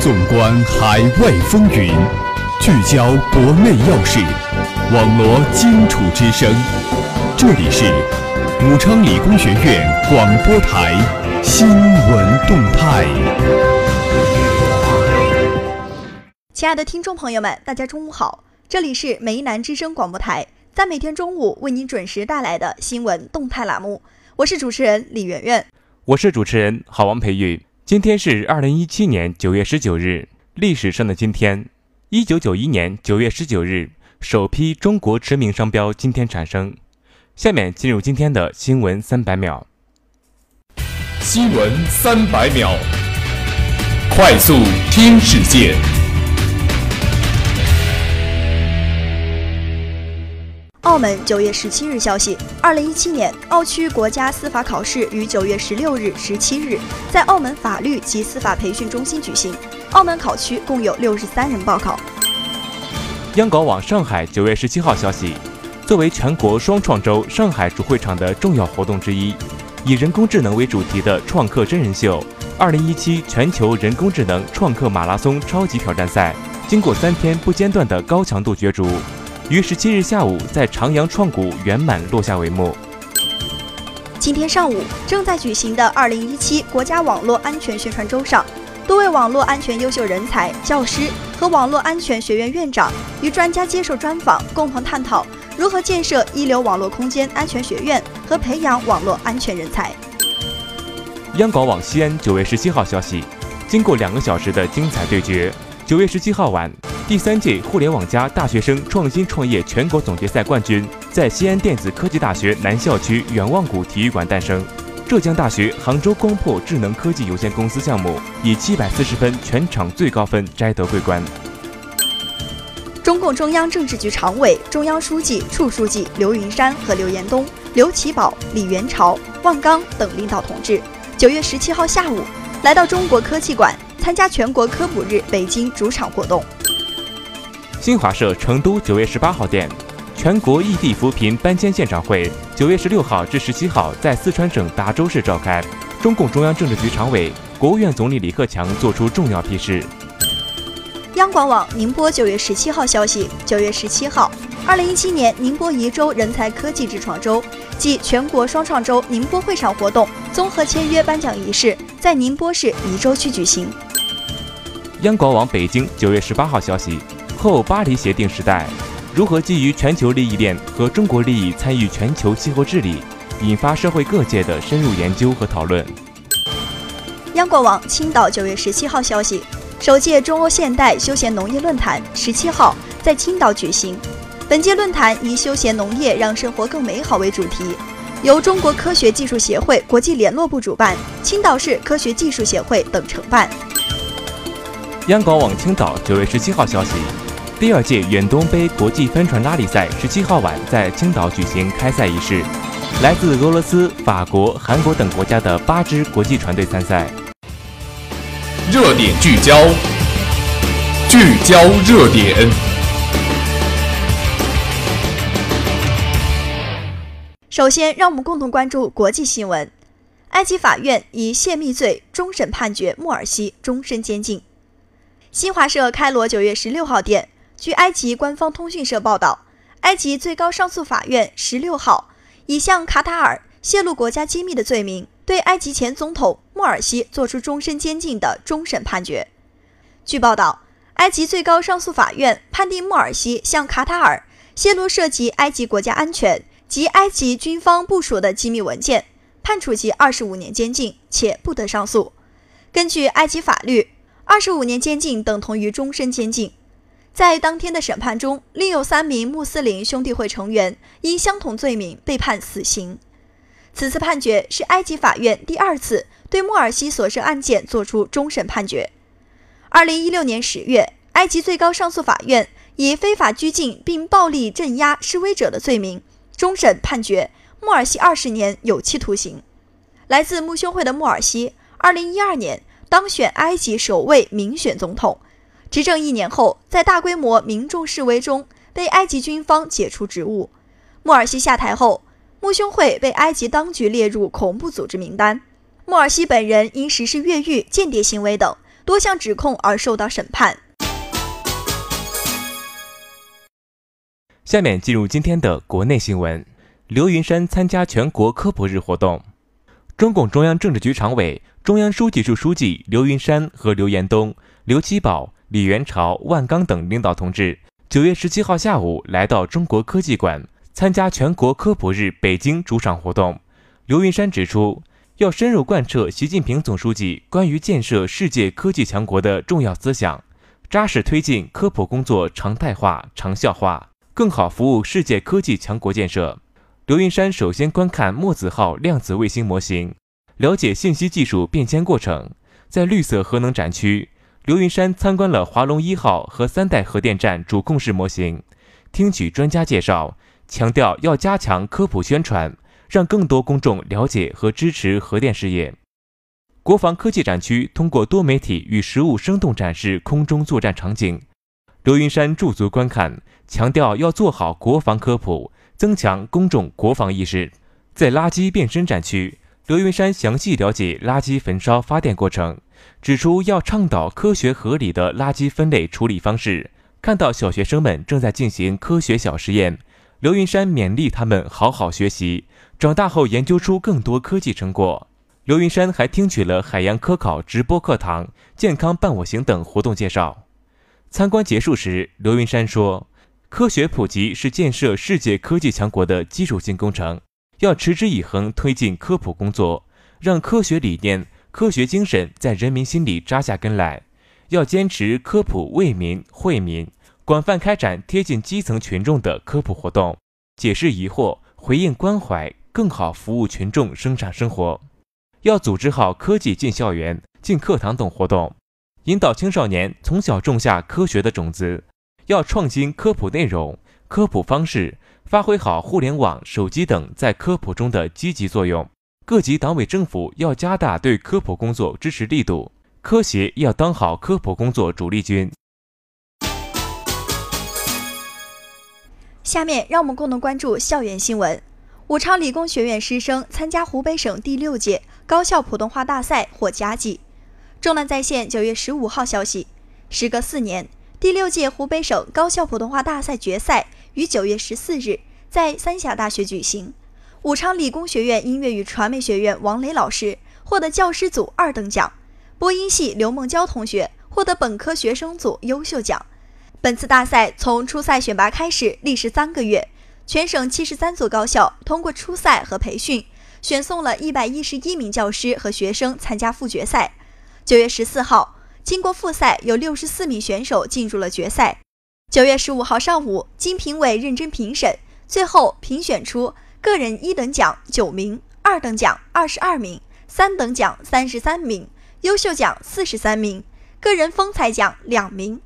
纵观海外风云，聚焦国内要事，网罗荆楚之声。这里是武昌理工学院广播台新闻动态。亲爱的听众朋友们，大家中午好，这里是梅南之声广播台，在每天中午为您准时带来的新闻动态栏目，我是主持人李媛媛，我是主持人郝王培育。今天是二零一七年九月十九日，历史上的今天，一九九一年九月十九日，首批中国驰名商标今天产生。下面进入今天的新闻三百秒。新闻三百秒，快速听世界。澳门九月十七日消息，二零一七年澳区国家司法考试于九月十六日、十七日在澳门法律及司法培训中心举行。澳门考区共有六十三人报考。央广网上海九月十七号消息，作为全国双创周上海主会场的重要活动之一，以人工智能为主题的创客真人秀“二零一七全球人工智能创客马拉松超级挑战赛”经过三天不间断的高强度角逐。于十七日下午在长阳创谷圆满落下帷幕。今天上午正在举行的二零一七国家网络安全宣传周上，多位网络安全优秀人才、教师和网络安全学院院长与专家接受专访，共同探讨如何建设一流网络空间安全学院和培养网络安全人才。央广网西安九月十七号消息，经过两个小时的精彩对决，九月十七号晚。第三届互联网加大学生创新创业全国总决赛冠军在西安电子科技大学南校区远望谷体育馆诞生。浙江大学杭州光破智能科技有限公司项目以七百四十分全场最高分摘得桂冠。中共中央政治局常委、中央书记处书记刘云山和刘延东、刘奇葆、李元朝、万钢等领导同志，九月十七号下午来到中国科技馆参加全国科普日北京主场活动。新华社成都九月十八号电，全国异地扶贫搬迁现场会九月十六号至十七号在四川省达州市召开。中共中央政治局常委、国务院总理李克强作出重要批示。央广网宁波九月十七号消息，九月十七号，二零一七年宁波宜州人才科技之创周暨全国双创周宁波会场活动综合签约颁奖仪式在宁波市宜州区举行。央广网北京九月十八号消息。后巴黎协定时代，如何基于全球利益链和中国利益参与全球气候治理，引发社会各界的深入研究和讨论。央广网青岛九月十七号消息，首届中欧现代休闲农业论坛十七号在青岛举行。本届论坛以“休闲农业让生活更美好”为主题，由中国科学技术协会国际联络部主办，青岛市科学技术协会等承办。央广网青岛九月十七号消息。第二届远东杯国际帆船拉力赛十七号晚在青岛举行开赛仪式，来自俄罗斯、法国、韩国等国家的八支国际船队参赛。热点聚焦，聚焦热点。首先，让我们共同关注国际新闻：埃及法院以泄密罪终审判决穆尔西终身监禁。新华社开罗九月十六号电。据埃及官方通讯社报道，埃及最高上诉法院十六号以向卡塔尔泄露国家机密的罪名，对埃及前总统穆尔西作出终身监禁的终审判决。据报道，埃及最高上诉法院判定穆尔西向卡塔尔泄露涉及埃及国家安全及埃及军方部署的机密文件，判处其二十五年监禁，且不得上诉。根据埃及法律，二十五年监禁等同于终身监禁。在当天的审判中，另有三名穆斯林兄弟会成员因相同罪名被判死刑。此次判决是埃及法院第二次对穆尔西所涉案件作出终审判决。二零一六年十月，埃及最高上诉法院以非法拘禁并暴力镇压示威者的罪名，终审判决穆尔西二十年有期徒刑。来自穆兄会的穆尔西，二零一二年当选埃及首位民选总统。执政一年后，在大规模民众示威中被埃及军方解除职务。穆尔西下台后，穆兄会被埃及当局列入恐怖组织名单。穆尔西本人因实施越狱、间谍行为等，多项指控而受到审判。下面进入今天的国内新闻：刘云山参加全国科普日活动。中共中央政治局常委、中央书记处书记刘云山和刘延东、刘奇葆、李元朝、万钢等领导同志，九月十七号下午来到中国科技馆参加全国科普日北京主场活动。刘云山指出，要深入贯彻习近平总书记关于建设世界科技强国的重要思想，扎实推进科普工作常态化、长效化。更好服务世界科技强国建设。刘云山首先观看墨子号量子卫星模型，了解信息技术变迁过程。在绿色核能展区，刘云山参观了华龙一号和三代核电站主控室模型，听取专家介绍，强调要加强科普宣传，让更多公众了解和支持核电事业。国防科技展区通过多媒体与实物生动展示空中作战场景。刘云山驻足观看，强调要做好国防科普，增强公众国防意识。在垃圾变身展区，刘云山详细了解垃圾焚烧发电过程，指出要倡导科学合理的垃圾分类处理方式。看到小学生们正在进行科学小实验，刘云山勉励他们好好学习，长大后研究出更多科技成果。刘云山还听取了海洋科考直播课堂、健康伴我行等活动介绍。参观结束时，刘云山说：“科学普及是建设世界科技强国的基础性工程，要持之以恒推进科普工作，让科学理念、科学精神在人民心里扎下根来。要坚持科普为民、惠民，广泛开展贴近基层群众的科普活动，解释疑惑、回应关怀，更好服务群众生产生活。要组织好科技进校园、进课堂等活动。”引导青少年从小种下科学的种子，要创新科普内容、科普方式，发挥好互联网、手机等在科普中的积极作用。各级党委政府要加大对科普工作支持力度，科协要当好科普工作主力军。下面让我们共同关注校园新闻：武昌理工学院师生参加湖北省第六届高校普通话大赛获佳绩。重南在线九月十五号消息，时隔四年，第六届湖北省高校普通话大赛决赛于九月十四日在三峡大学举行。武昌理工学院音乐与传媒学院王磊老师获得教师组二等奖，播音系刘梦娇同学获得本科学生组优秀奖。本次大赛从初赛选拔开始，历时三个月，全省七十三所高校通过初赛和培训，选送了一百一十一名教师和学生参加复决赛。九月十四号，经过复赛，有六十四名选手进入了决赛。九月十五号上午，经评委认真评审，最后评选出个人一等奖九名，二等奖二十二名，三等奖三十三名，优秀奖四十三名，个人风采奖两名。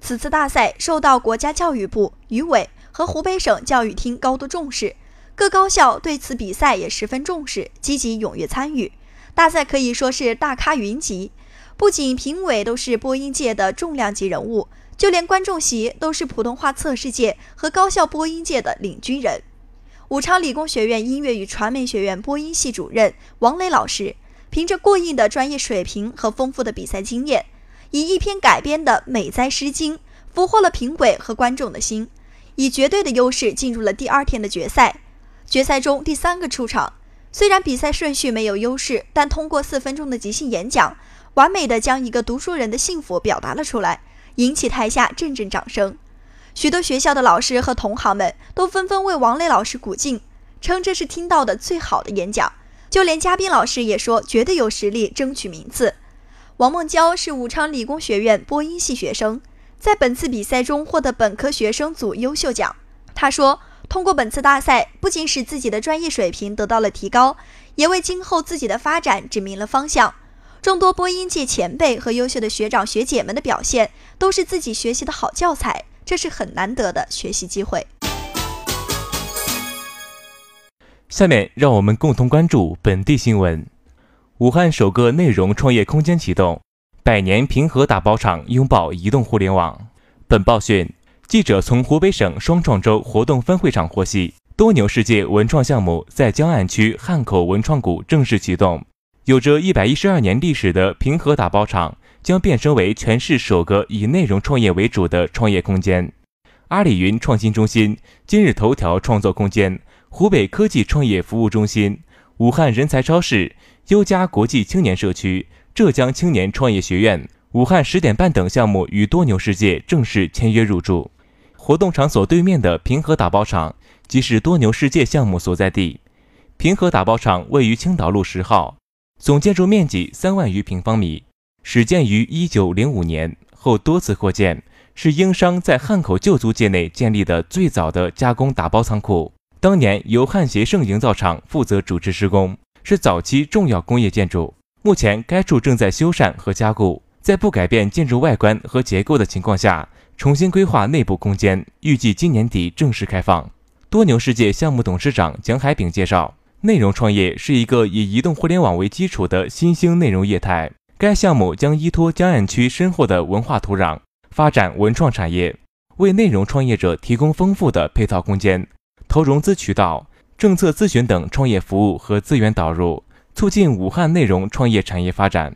此次大赛受到国家教育部、语委和湖北省教育厅高度重视，各高校对此比赛也十分重视，积极踊跃参与。大赛可以说是大咖云集，不仅评委都是播音界的重量级人物，就连观众席都是普通话测试界和高校播音界的领军人。武昌理工学院音乐与传媒学院播音系主任王磊老师，凭着过硬的专业水平和丰富的比赛经验，以一篇改编的《美哉诗经》俘获了评委和观众的心，以绝对的优势进入了第二天的决赛。决赛中第三个出场。虽然比赛顺序没有优势，但通过四分钟的即兴演讲，完美的将一个读书人的幸福表达了出来，引起台下阵阵掌声。许多学校的老师和同行们都纷纷为王磊老师鼓劲，称这是听到的最好的演讲。就连嘉宾老师也说，绝对有实力争取名次。王梦娇是武昌理工学院播音系学生，在本次比赛中获得本科学生组优秀奖。他说。通过本次大赛，不仅使自己的专业水平得到了提高，也为今后自己的发展指明了方向。众多播音界前辈和优秀的学长学姐们的表现，都是自己学习的好教材，这是很难得的学习机会。下面让我们共同关注本地新闻：武汉首个内容创业空间启动，百年平和打包厂拥抱移动互联网。本报讯。记者从湖北省双创周活动分会场获悉，多牛世界文创项目在江岸区汉口文创谷正式启动。有着一百一十二年历史的平和打包厂，将变身为全市首个以内容创业为主的创业空间。阿里云创新中心、今日头条创作空间、湖北科技创业服务中心、武汉人才超市、优家国际青年社区、浙江青年创业学院、武汉十点半等项目与多牛世界正式签约入驻。活动场所对面的平和打包厂即是多牛世界项目所在地。平和打包厂位于青岛路十号，总建筑面积三万余平方米，始建于一九零五年，后多次扩建。是英商在汉口旧租界内建立的最早的加工打包仓库，当年由汉协盛营造厂负责主持施工，是早期重要工业建筑。目前该处正在修缮和加固，在不改变建筑外观和结构的情况下，重新规划内部空间，预计今年底正式开放。多牛世界项目董事长蒋海炳介绍，内容创业是一个以移动互联网为基础的新兴内容业态，该项目将依托江岸区深厚的文化土壤。发展文创产业，为内容创业者提供丰富的配套空间、投融资渠道、政策咨询等创业服务和资源导入，促进武汉内容创业产业发展。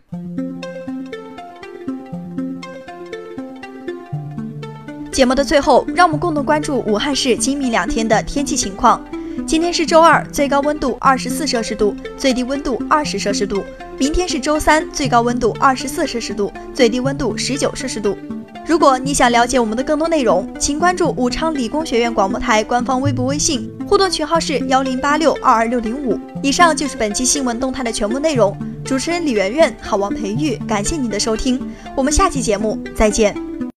节目的最后，让我们共同关注武汉市今明两天的天气情况。今天是周二，最高温度二十四摄氏度，最低温度二十摄氏度；明天是周三，最高温度二十四摄氏度，最低温度十九摄氏度。如果你想了解我们的更多内容，请关注武昌理工学院广播台官方微博、微信，互动群号是幺零八六二二六零五。以上就是本期新闻动态的全部内容。主持人李媛媛，好王培育，感谢您的收听，我们下期节目再见。